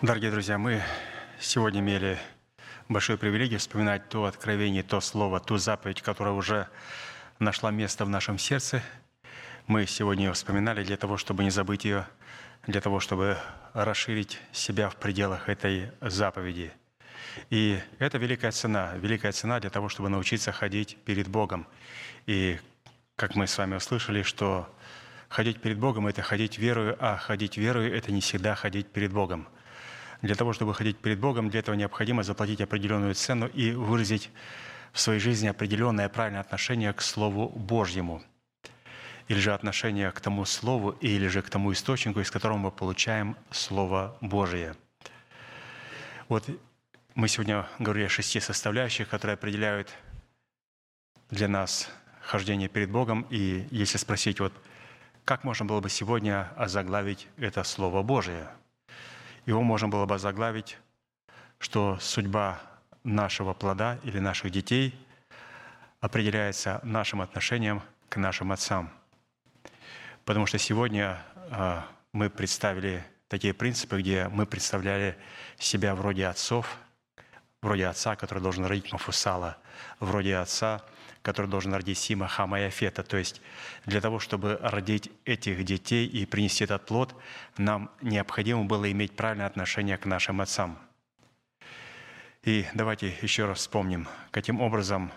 Дорогие друзья, мы сегодня имели большую привилегию вспоминать то откровение, то слово, ту заповедь, которая уже нашла место в нашем сердце. Мы сегодня ее вспоминали для того, чтобы не забыть ее, для того, чтобы расширить себя в пределах этой заповеди. И это великая цена, великая цена для того, чтобы научиться ходить перед Богом. И как мы с вами услышали, что ходить перед Богом – это ходить верою, а ходить верою – это не всегда ходить перед Богом – для того, чтобы ходить перед Богом, для этого необходимо заплатить определенную цену и выразить в своей жизни определенное правильное отношение к Слову Божьему. Или же отношение к тому Слову, или же к тому источнику, из которого мы получаем Слово Божие. Вот мы сегодня говорили о шести составляющих, которые определяют для нас хождение перед Богом. И если спросить, вот как можно было бы сегодня озаглавить это Слово Божие – его можно было бы заглавить, что судьба нашего плода или наших детей определяется нашим отношением к нашим отцам. Потому что сегодня а, мы представили такие принципы, где мы представляли себя вроде отцов, вроде отца, который должен родить Мафусала, вроде отца, который должен родить Сима, Хама и Афета. То есть для того, чтобы родить этих детей и принести этот плод, нам необходимо было иметь правильное отношение к нашим отцам. И давайте еще раз вспомним, каким образом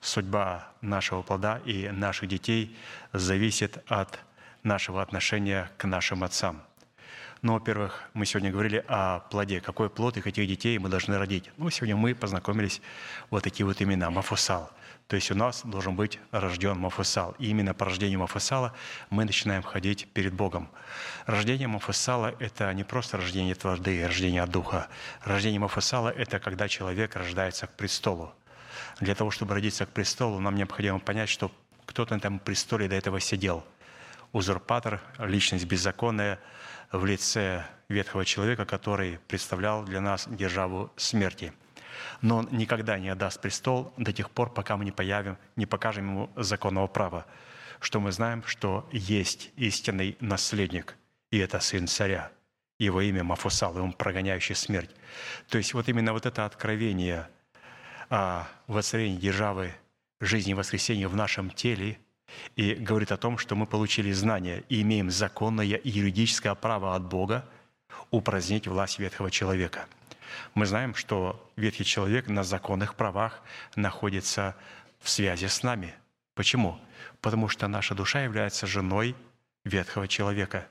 судьба нашего плода и наших детей зависит от нашего отношения к нашим отцам. Ну, во-первых, мы сегодня говорили о плоде. Какой плод и каких детей мы должны родить? Ну, сегодня мы познакомились вот такие вот имена. Мафусал. То есть у нас должен быть рожден Мафусал. И именно по рождению Мафусала мы начинаем ходить перед Богом. Рождение Мафусала – это не просто рождение от воды, рождение от духа. Рождение Мафусала – это когда человек рождается к престолу. Для того, чтобы родиться к престолу, нам необходимо понять, что кто-то на этом престоле до этого сидел. Узурпатор, личность беззаконная в лице ветхого человека, который представлял для нас державу смерти – но он никогда не отдаст престол до тех пор, пока мы не, появим, не покажем ему законного права, что мы знаем, что есть истинный наследник, и это сын царя. Его имя Мафусал, и он прогоняющий смерть. То есть вот именно вот это откровение о воцарении державы жизни и воскресения в нашем теле и говорит о том, что мы получили знания и имеем законное юридическое право от Бога упразднить власть ветхого человека – мы знаем, что ветхий человек на законных правах находится в связи с нами. Почему? Потому что наша душа является женой ветхого человека.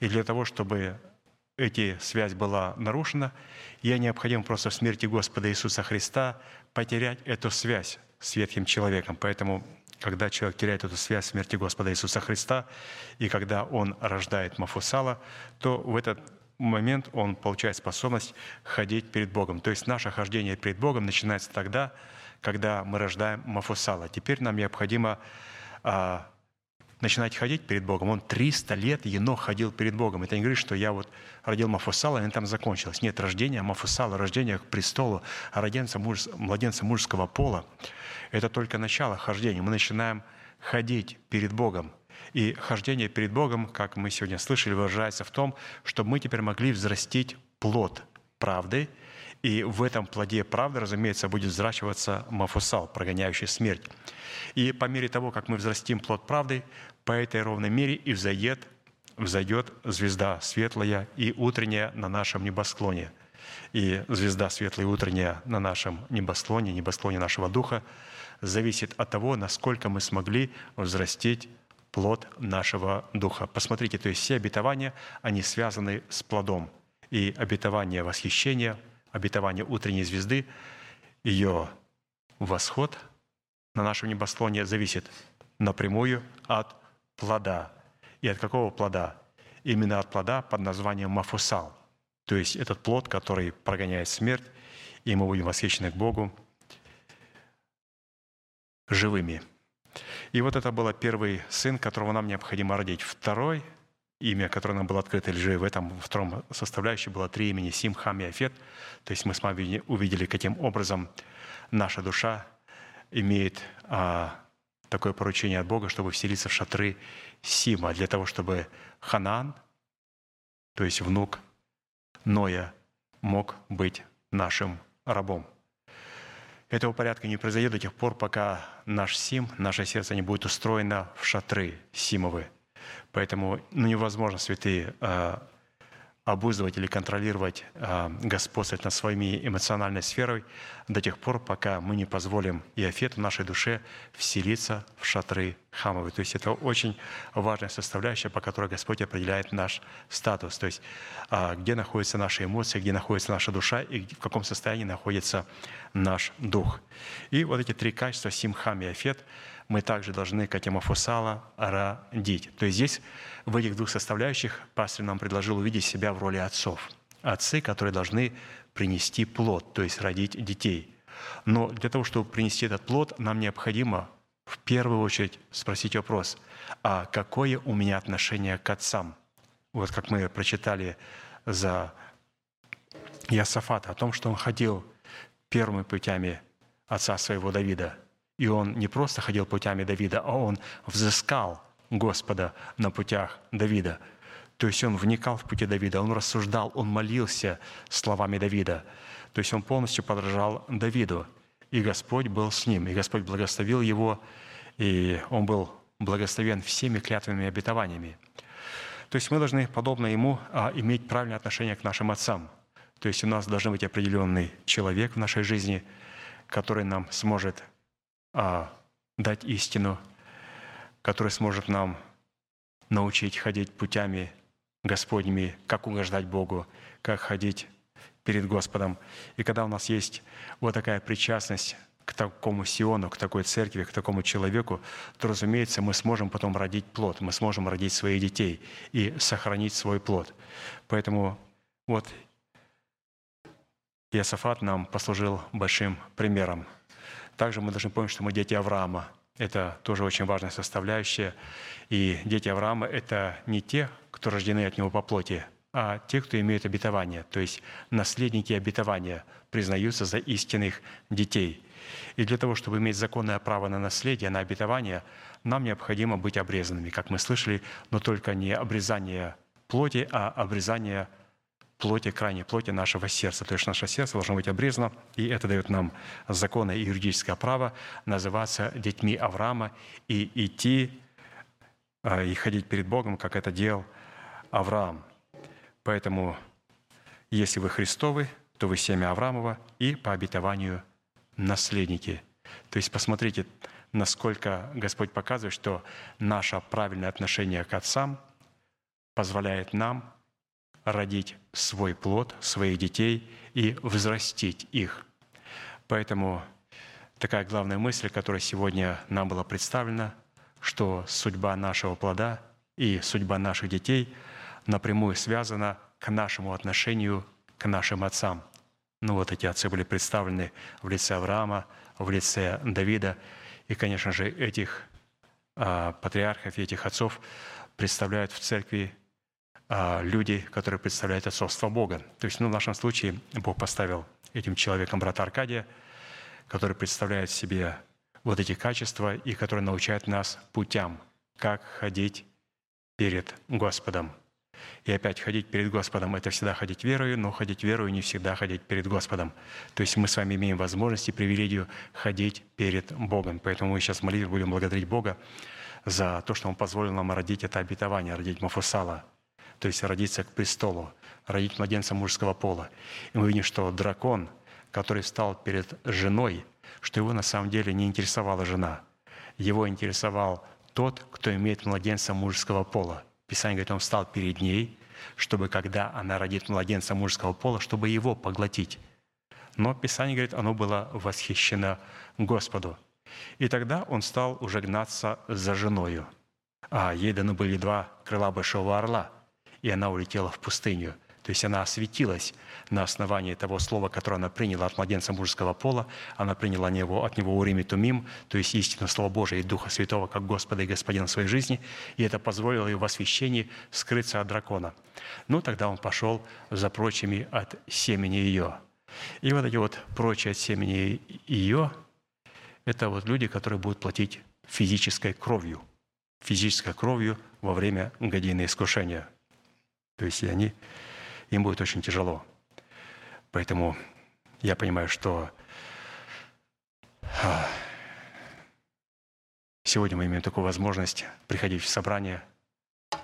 И для того, чтобы эта связь была нарушена, я необходимо просто в смерти Господа Иисуса Христа потерять эту связь с ветхим человеком. Поэтому, когда человек теряет эту связь смерти Господа Иисуса Христа, и когда он рождает Мафусала, то в этот момент он получает способность ходить перед Богом. То есть наше хождение перед Богом начинается тогда, когда мы рождаем Мафусала. Теперь нам необходимо а, начинать ходить перед Богом. Он 300 лет Енох ходил перед Богом. Это не говорит, что я вот родил Мафусала, и этом закончилось. Нет, рождение Мафусала, рождение к престолу, роденца муж, младенца мужского пола – это только начало хождения. Мы начинаем ходить перед Богом – и хождение перед Богом, как мы сегодня слышали, выражается в том, что мы теперь могли взрастить плод правды, и в этом плоде правды, разумеется, будет взращиваться мафусал, прогоняющий смерть. И по мере того, как мы взрастим плод правды, по этой ровной мере и взойдет, взойдет звезда светлая и утренняя на нашем небосклоне. И звезда светлая и утренняя на нашем небосклоне, небосклоне нашего духа, зависит от того, насколько мы смогли взрастить плод нашего духа. Посмотрите, то есть все обетования, они связаны с плодом. И обетование восхищения, обетование утренней звезды, ее восход на нашем небосклоне зависит напрямую от плода. И от какого плода? Именно от плода под названием мафусал. То есть этот плод, который прогоняет смерть, и мы будем восхищены к Богу живыми – и вот это был первый сын, которого нам необходимо родить. Второй имя, которое нам было открыто, же в этом втором составляющем было три имени Сим, Хам и Афет. То есть мы с вами увидели, каким образом наша душа имеет а, такое поручение от Бога, чтобы вселиться в шатры Сима, для того, чтобы Ханан, то есть внук Ноя, мог быть нашим рабом. Этого порядка не произойдет до тех пор, пока наш Сим, наше сердце не будет устроено в шатры Симовы. Поэтому ну, невозможно, святые, а, обуздывать или контролировать, а, господствовать над своими эмоциональной сферой до тех пор, пока мы не позволим Иофету, нашей душе, вселиться в шатры Хамовы. То есть это очень важная составляющая, по которой Господь определяет наш статус. То есть а, где находятся наши эмоции, где находится наша душа и в каком состоянии находится наш дух. И вот эти три качества, Сим, Хам и Афет, мы также должны катемофусала родить. То есть здесь в этих двух составляющих пастор нам предложил увидеть себя в роли отцов. Отцы, которые должны принести плод, то есть родить детей. Но для того, чтобы принести этот плод, нам необходимо в первую очередь спросить вопрос, а какое у меня отношение к отцам? Вот как мы прочитали за Иосафата о том, что он ходил первыми путями отца своего Давида – и он не просто ходил путями Давида, а он взыскал Господа на путях Давида. То есть он вникал в пути Давида, он рассуждал, он молился словами Давида. То есть он полностью подражал Давиду. И Господь был с ним, и Господь благословил его, и он был благословен всеми клятвами и обетованиями. То есть мы должны, подобно ему, а, иметь правильное отношение к нашим отцам. То есть у нас должен быть определенный человек в нашей жизни, который нам сможет а дать истину, которая сможет нам научить ходить путями Господними, как угождать Богу, как ходить перед Господом. И когда у нас есть вот такая причастность к такому Сиону, к такой церкви, к такому человеку, то, разумеется, мы сможем потом родить плод, мы сможем родить своих детей и сохранить свой плод. Поэтому вот Иосафат нам послужил большим примером – также мы должны помнить, что мы дети Авраама. Это тоже очень важная составляющая. И дети Авраама – это не те, кто рождены от него по плоти, а те, кто имеют обетование, то есть наследники обетования признаются за истинных детей. И для того, чтобы иметь законное право на наследие, на обетование, нам необходимо быть обрезанными, как мы слышали, но только не обрезание плоти, а обрезание плоти, крайней плоти нашего сердца. То есть наше сердце должно быть обрезано, и это дает нам законное и юридическое право называться детьми Авраама и идти а, и ходить перед Богом, как это делал Авраам. Поэтому, если вы Христовы, то вы семя Авраамова и по обетованию наследники. То есть посмотрите, насколько Господь показывает, что наше правильное отношение к отцам позволяет нам родить свой плод, своих детей и взрастить их. Поэтому такая главная мысль, которая сегодня нам была представлена, что судьба нашего плода и судьба наших детей напрямую связана к нашему отношению к нашим отцам. Ну вот эти отцы были представлены в лице Авраама, в лице Давида. И, конечно же, этих а, патриархов и этих отцов представляют в церкви люди, которые представляют отцовство Бога. То есть ну, в нашем случае Бог поставил этим человеком брата Аркадия, который представляет себе вот эти качества и который научает нас путям, как ходить перед Господом. И опять ходить перед Господом – это всегда ходить верою, но ходить верою не всегда ходить перед Господом. То есть мы с вами имеем возможность и привилегию ходить перед Богом. Поэтому мы сейчас в молитве будем благодарить Бога за то, что Он позволил нам родить это обетование, родить Мафусала – то есть родиться к престолу, родить младенца мужского пола. И мы видим, что дракон, который стал перед женой, что его на самом деле не интересовала жена. Его интересовал тот, кто имеет младенца мужского пола. Писание говорит, он встал перед ней, чтобы когда она родит младенца мужского пола, чтобы его поглотить. Но Писание говорит, оно было восхищено Господу. И тогда он стал уже гнаться за женою. А ей даны были два крыла большого орла – и она улетела в пустыню. То есть она осветилась на основании того слова, которое она приняла от младенца мужского пола. Она приняла от него, от него Урим и Тумим, то есть истину Слова Божия и Духа Святого, как Господа и Господина в своей жизни. И это позволило ей в освящении скрыться от дракона. Ну, тогда он пошел за прочими от семени ее. И вот эти вот прочие от семени ее, это вот люди, которые будут платить физической кровью, физической кровью во время годины искушения – то есть и они, им будет очень тяжело. Поэтому я понимаю, что а, сегодня мы имеем такую возможность приходить в собрание.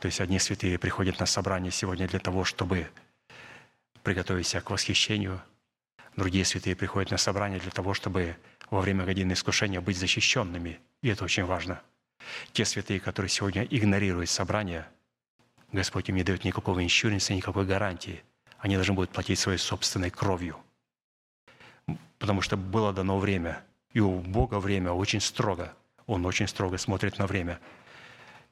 То есть одни святые приходят на собрание сегодня для того, чтобы приготовить себя к восхищению. Другие святые приходят на собрание для того, чтобы во время годины искушения быть защищенными. И это очень важно. Те святые, которые сегодня игнорируют собрание, Господь им не дает никакого иншуренса, никакой гарантии. Они должны будут платить своей собственной кровью. Потому что было дано время. И у Бога время очень строго. Он очень строго смотрит на время.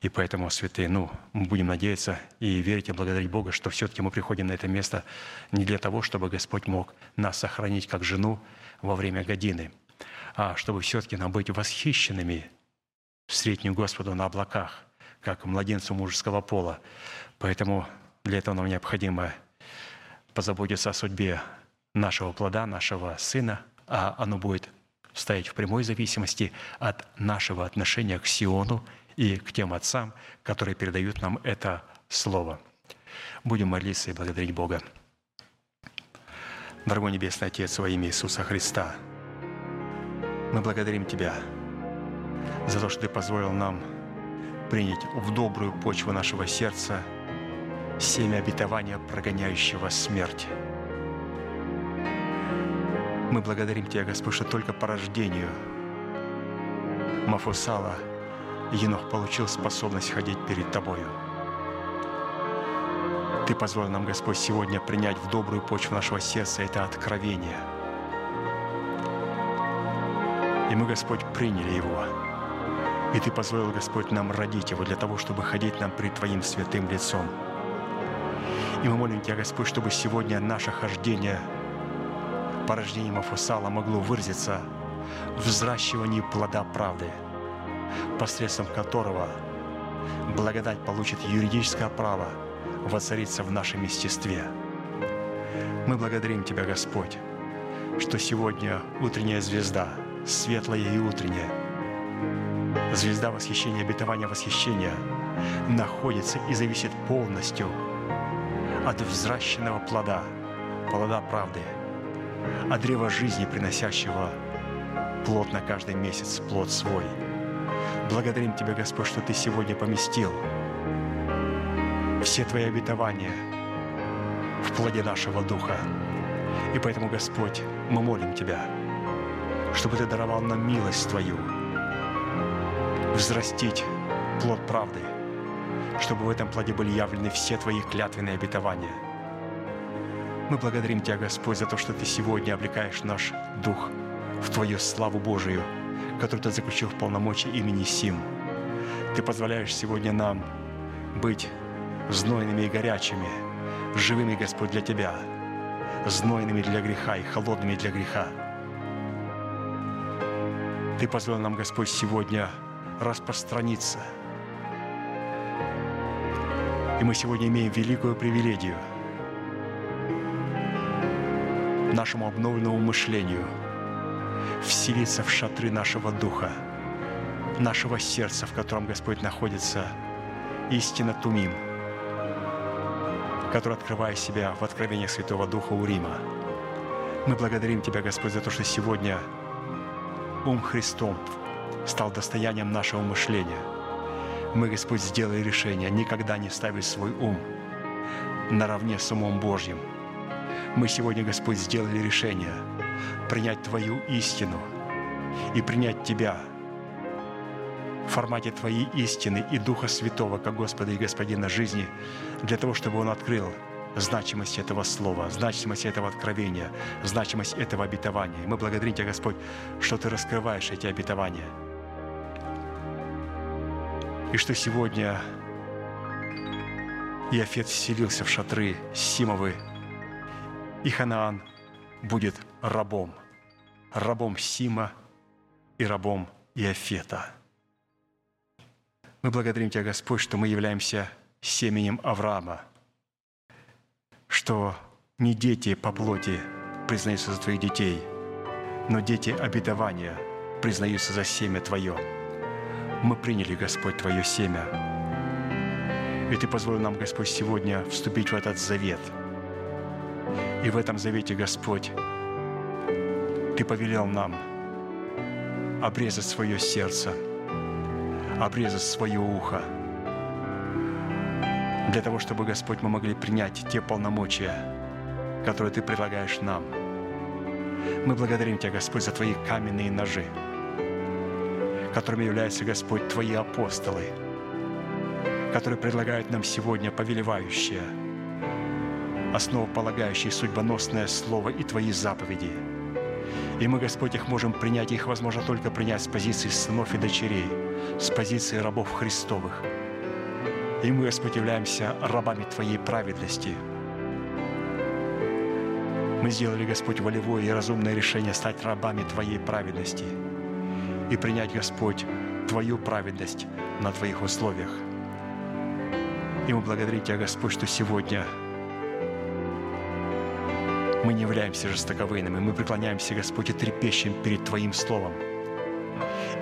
И поэтому, святые, ну, мы будем надеяться и верить и благодарить Бога, что все-таки мы приходим на это место не для того, чтобы Господь мог нас сохранить как жену во время годины, а чтобы все-таки нам быть восхищенными встретним Господу на облаках, как младенцу мужеского пола. Поэтому для этого нам необходимо позаботиться о судьбе нашего плода, нашего сына, а оно будет стоять в прямой зависимости от нашего отношения к Сиону и к тем отцам, которые передают нам это слово. Будем молиться и благодарить Бога. Дорогой Небесный Отец, во имя Иисуса Христа, мы благодарим Тебя за то, что Ты позволил нам принять в добрую почву нашего сердца семя обетования, прогоняющего смерть. Мы благодарим Тебя, Господь, что только по рождению Мафусала Енох получил способность ходить перед Тобою. Ты позволил нам, Господь, сегодня принять в добрую почву нашего сердца это откровение. И мы, Господь, приняли его. И Ты позволил, Господь, нам родить его для того, чтобы ходить нам пред Твоим святым лицом. И мы молим Тебя, Господь, чтобы сегодня наше хождение по рождению Мафусала могло выразиться в взращивании плода правды, посредством которого благодать получит юридическое право воцариться в нашем естестве. Мы благодарим Тебя, Господь, что сегодня утренняя звезда, светлая и утренняя, звезда восхищения, обетования восхищения находится и зависит полностью от взращенного плода, плода правды, от древа жизни, приносящего плод на каждый месяц, плод свой. Благодарим Тебя, Господь, что Ты сегодня поместил все Твои обетования в плоде нашего Духа. И поэтому, Господь, мы молим Тебя, чтобы Ты даровал нам милость Твою – взрастить плод правды, чтобы в этом плоде были явлены все Твои клятвенные обетования. Мы благодарим Тебя, Господь, за то, что Ты сегодня облекаешь наш дух в Твою славу Божию, которую Ты заключил в полномочии имени Сим. Ты позволяешь сегодня нам быть знойными и горячими, живыми, Господь, для Тебя, знойными для греха и холодными для греха. Ты позволил нам, Господь, сегодня распространиться. И мы сегодня имеем великую привилегию нашему обновленному мышлению вселиться в шатры нашего духа, нашего сердца, в котором Господь находится истина Тумим, который открывая себя в откровениях Святого Духа у Рима. Мы благодарим Тебя, Господь, за то, что сегодня ум Христом стал достоянием нашего мышления. Мы, Господь, сделали решение никогда не ставить свой ум наравне с умом Божьим. Мы сегодня, Господь, сделали решение принять Твою истину и принять Тебя в формате Твоей истины и Духа Святого, как Господа и Господина жизни, для того, чтобы Он открыл значимость этого слова, значимость этого откровения, значимость этого обетования. И мы благодарим Тебя, Господь, что Ты раскрываешь эти обетования – и что сегодня Иофет вселился в шатры Симовы, и Ханаан будет рабом, рабом Сима и рабом Иофета. Мы благодарим Тебя, Господь, что мы являемся семенем Авраама, что не дети по плоти признаются за Твоих детей, но дети обетования признаются за семя Твое – мы приняли, Господь, Твое семя. И Ты позволил нам, Господь, сегодня вступить в этот завет. И в этом завете, Господь, Ты повелел нам обрезать свое сердце, обрезать свое ухо, для того, чтобы, Господь, мы могли принять те полномочия, которые Ты предлагаешь нам. Мы благодарим Тебя, Господь, за Твои каменные ножи, которыми являются, Господь, Твои апостолы, которые предлагают нам сегодня повелевающее, основополагающее судьбоносное Слово и Твои заповеди. И мы, Господь, их можем принять, их возможно только принять с позиции сынов и дочерей, с позиции рабов Христовых. И мы, Господь, являемся рабами Твоей праведности – мы сделали, Господь, волевое и разумное решение стать рабами Твоей праведности и принять, Господь, Твою праведность на Твоих условиях. И мы благодарим Тебя, Господь, что сегодня мы не являемся жестоковыйными, мы преклоняемся, Господь, и трепещем перед Твоим Словом.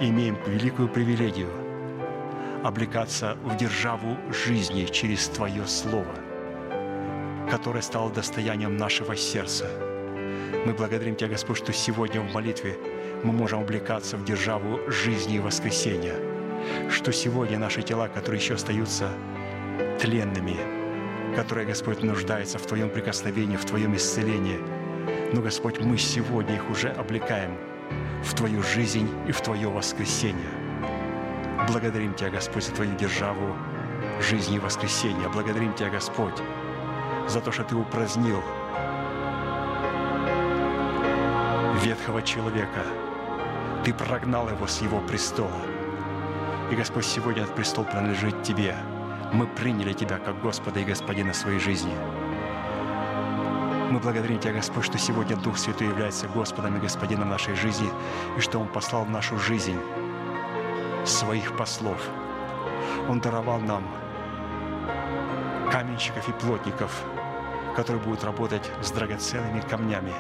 И имеем великую привилегию облекаться в державу жизни через Твое Слово – которое стало достоянием нашего сердца. Мы благодарим Тебя, Господь, что сегодня в молитве мы можем облекаться в державу жизни и воскресения, что сегодня наши тела, которые еще остаются тленными, которые, Господь, нуждаются в Твоем прикосновении, в Твоем исцелении, но, Господь, мы сегодня их уже облекаем в Твою жизнь и в Твое воскресение. Благодарим Тебя, Господь, за Твою державу жизни и воскресения. Благодарим Тебя, Господь, за то, что Ты упразднил ветхого человека. Ты прогнал его с его престола. И, Господь, сегодня этот престол принадлежит Тебе. Мы приняли Тебя как Господа и Господина своей жизни. Мы благодарим Тебя, Господь, что сегодня Дух Святой является Господом и Господином нашей жизни, и что Он послал в нашу жизнь своих послов. Он даровал нам каменщиков и плотников, которые будут работать с драгоценными камнями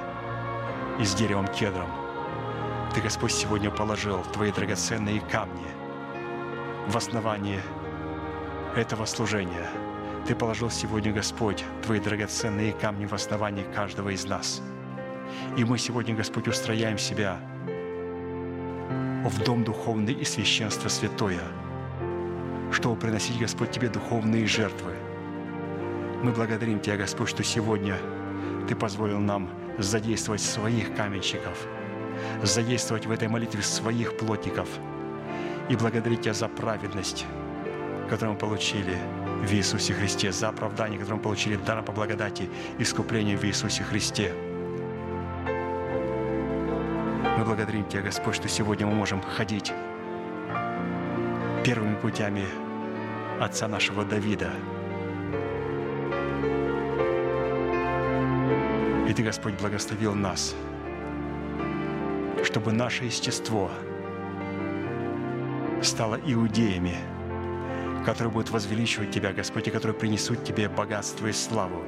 и с деревом кедром. Ты, Господь, сегодня положил Твои драгоценные камни в основании этого служения. Ты положил сегодня, Господь, Твои драгоценные камни в основании каждого из нас. И мы сегодня, Господь, устрояем себя в дом духовный и священство святое, чтобы приносить, Господь, Тебе духовные жертвы, мы благодарим Тебя, Господь, что сегодня Ты позволил нам задействовать своих каменщиков, задействовать в этой молитве своих плотников и благодарить Тебя за праведность, которую мы получили в Иисусе Христе, за оправдание, которое мы получили даром по благодати, искупление в Иисусе Христе. Мы благодарим Тебя, Господь, что сегодня мы можем ходить первыми путями отца нашего Давида – И Ты, Господь, благословил нас, чтобы наше естество стало иудеями, которые будут возвеличивать Тебя, Господь, и которые принесут Тебе богатство и славу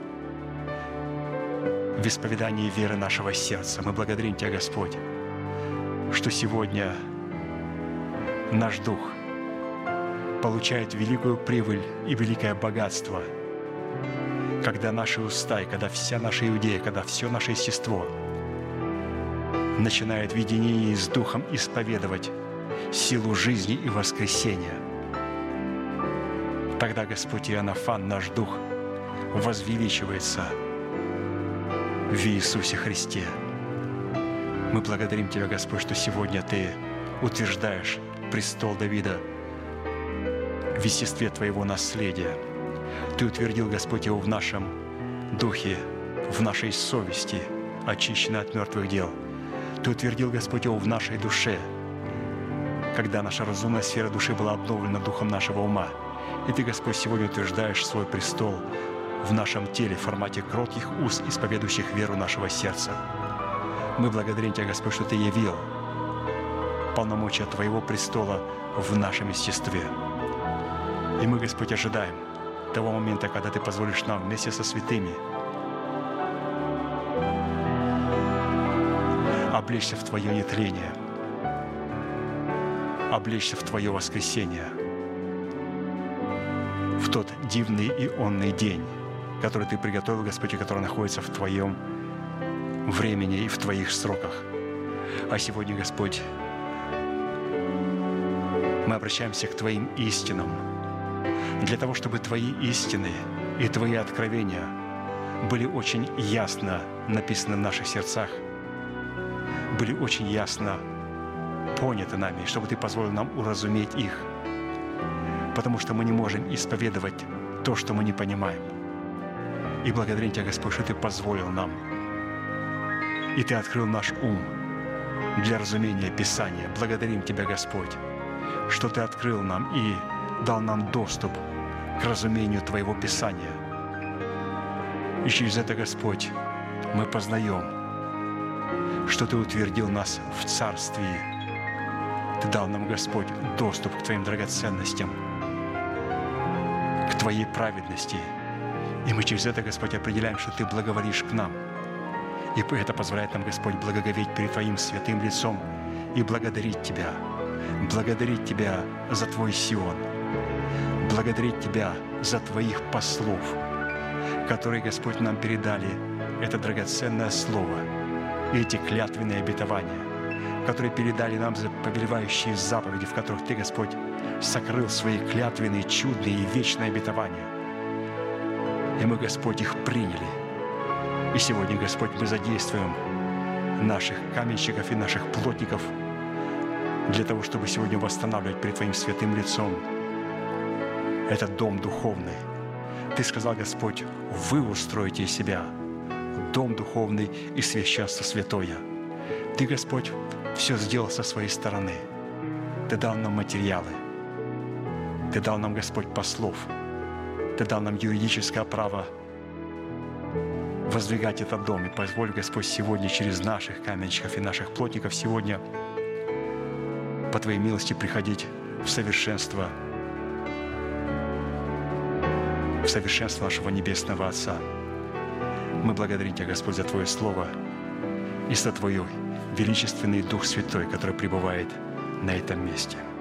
в исповедании веры нашего сердца. Мы благодарим Тебя, Господь, что сегодня наш Дух получает великую прибыль и великое богатство – когда наши уста, и когда вся наша иудея, когда все наше естество начинает в единении с Духом исповедовать силу жизни и воскресения. Тогда Господь Иоаннафан, наш Дух, возвеличивается в Иисусе Христе. Мы благодарим Тебя, Господь, что сегодня Ты утверждаешь престол Давида в естестве Твоего наследия – ты утвердил, Господь, его в нашем духе, в нашей совести, очищенной от мертвых дел. Ты утвердил, Господь, его в нашей душе, когда наша разумная сфера души была обновлена духом нашего ума. И Ты, Господь, сегодня утверждаешь свой престол в нашем теле в формате кротких уст, исповедующих веру нашего сердца. Мы благодарим Тебя, Господь, что Ты явил полномочия Твоего престола в нашем естестве. И мы, Господь, ожидаем – того момента, когда Ты позволишь нам вместе со святыми облечься в Твое нетление, облечься в Твое воскресение, в тот дивный и онный день, который Ты приготовил, Господь, и который находится в Твоем времени и в Твоих сроках. А сегодня, Господь, мы обращаемся к Твоим истинам, для того, чтобы Твои истины и Твои откровения были очень ясно написаны в наших сердцах, были очень ясно поняты нами, чтобы Ты позволил нам уразуметь их, потому что мы не можем исповедовать то, что мы не понимаем. И благодарим Тебя, Господь, что Ты позволил нам, и Ты открыл наш ум для разумения Писания. Благодарим Тебя, Господь, что Ты открыл нам и дал нам доступ к разумению Твоего Писания. И через это, Господь, мы познаем, что Ты утвердил нас в Царстве. Ты дал нам, Господь, доступ к Твоим драгоценностям, к Твоей праведности. И мы через это, Господь, определяем, что Ты благоволишь к нам. И это позволяет нам, Господь, благоговеть перед Твоим святым лицом и благодарить Тебя, благодарить Тебя за Твой Сион, благодарить Тебя за Твоих послов, которые, Господь, нам передали это драгоценное Слово и эти клятвенные обетования, которые передали нам за повелевающие заповеди, в которых Ты, Господь, сокрыл свои клятвенные, чудные и вечные обетования. И мы, Господь, их приняли. И сегодня, Господь, мы задействуем наших каменщиков и наших плотников для того, чтобы сегодня восстанавливать перед Твоим святым лицом этот дом духовный. Ты сказал, Господь, вы устроите себя дом духовный и священство святое. Ты, Господь, все сделал со своей стороны. Ты дал нам материалы. Ты дал нам, Господь, послов. Ты дал нам юридическое право воздвигать этот дом. И позволь, Господь, сегодня через наших каменщиков и наших плотников сегодня по Твоей милости приходить в совершенство – в совершенство нашего Небесного Отца. Мы благодарим Тебя, Господь, за Твое Слово и за Твой величественный Дух Святой, который пребывает на этом месте –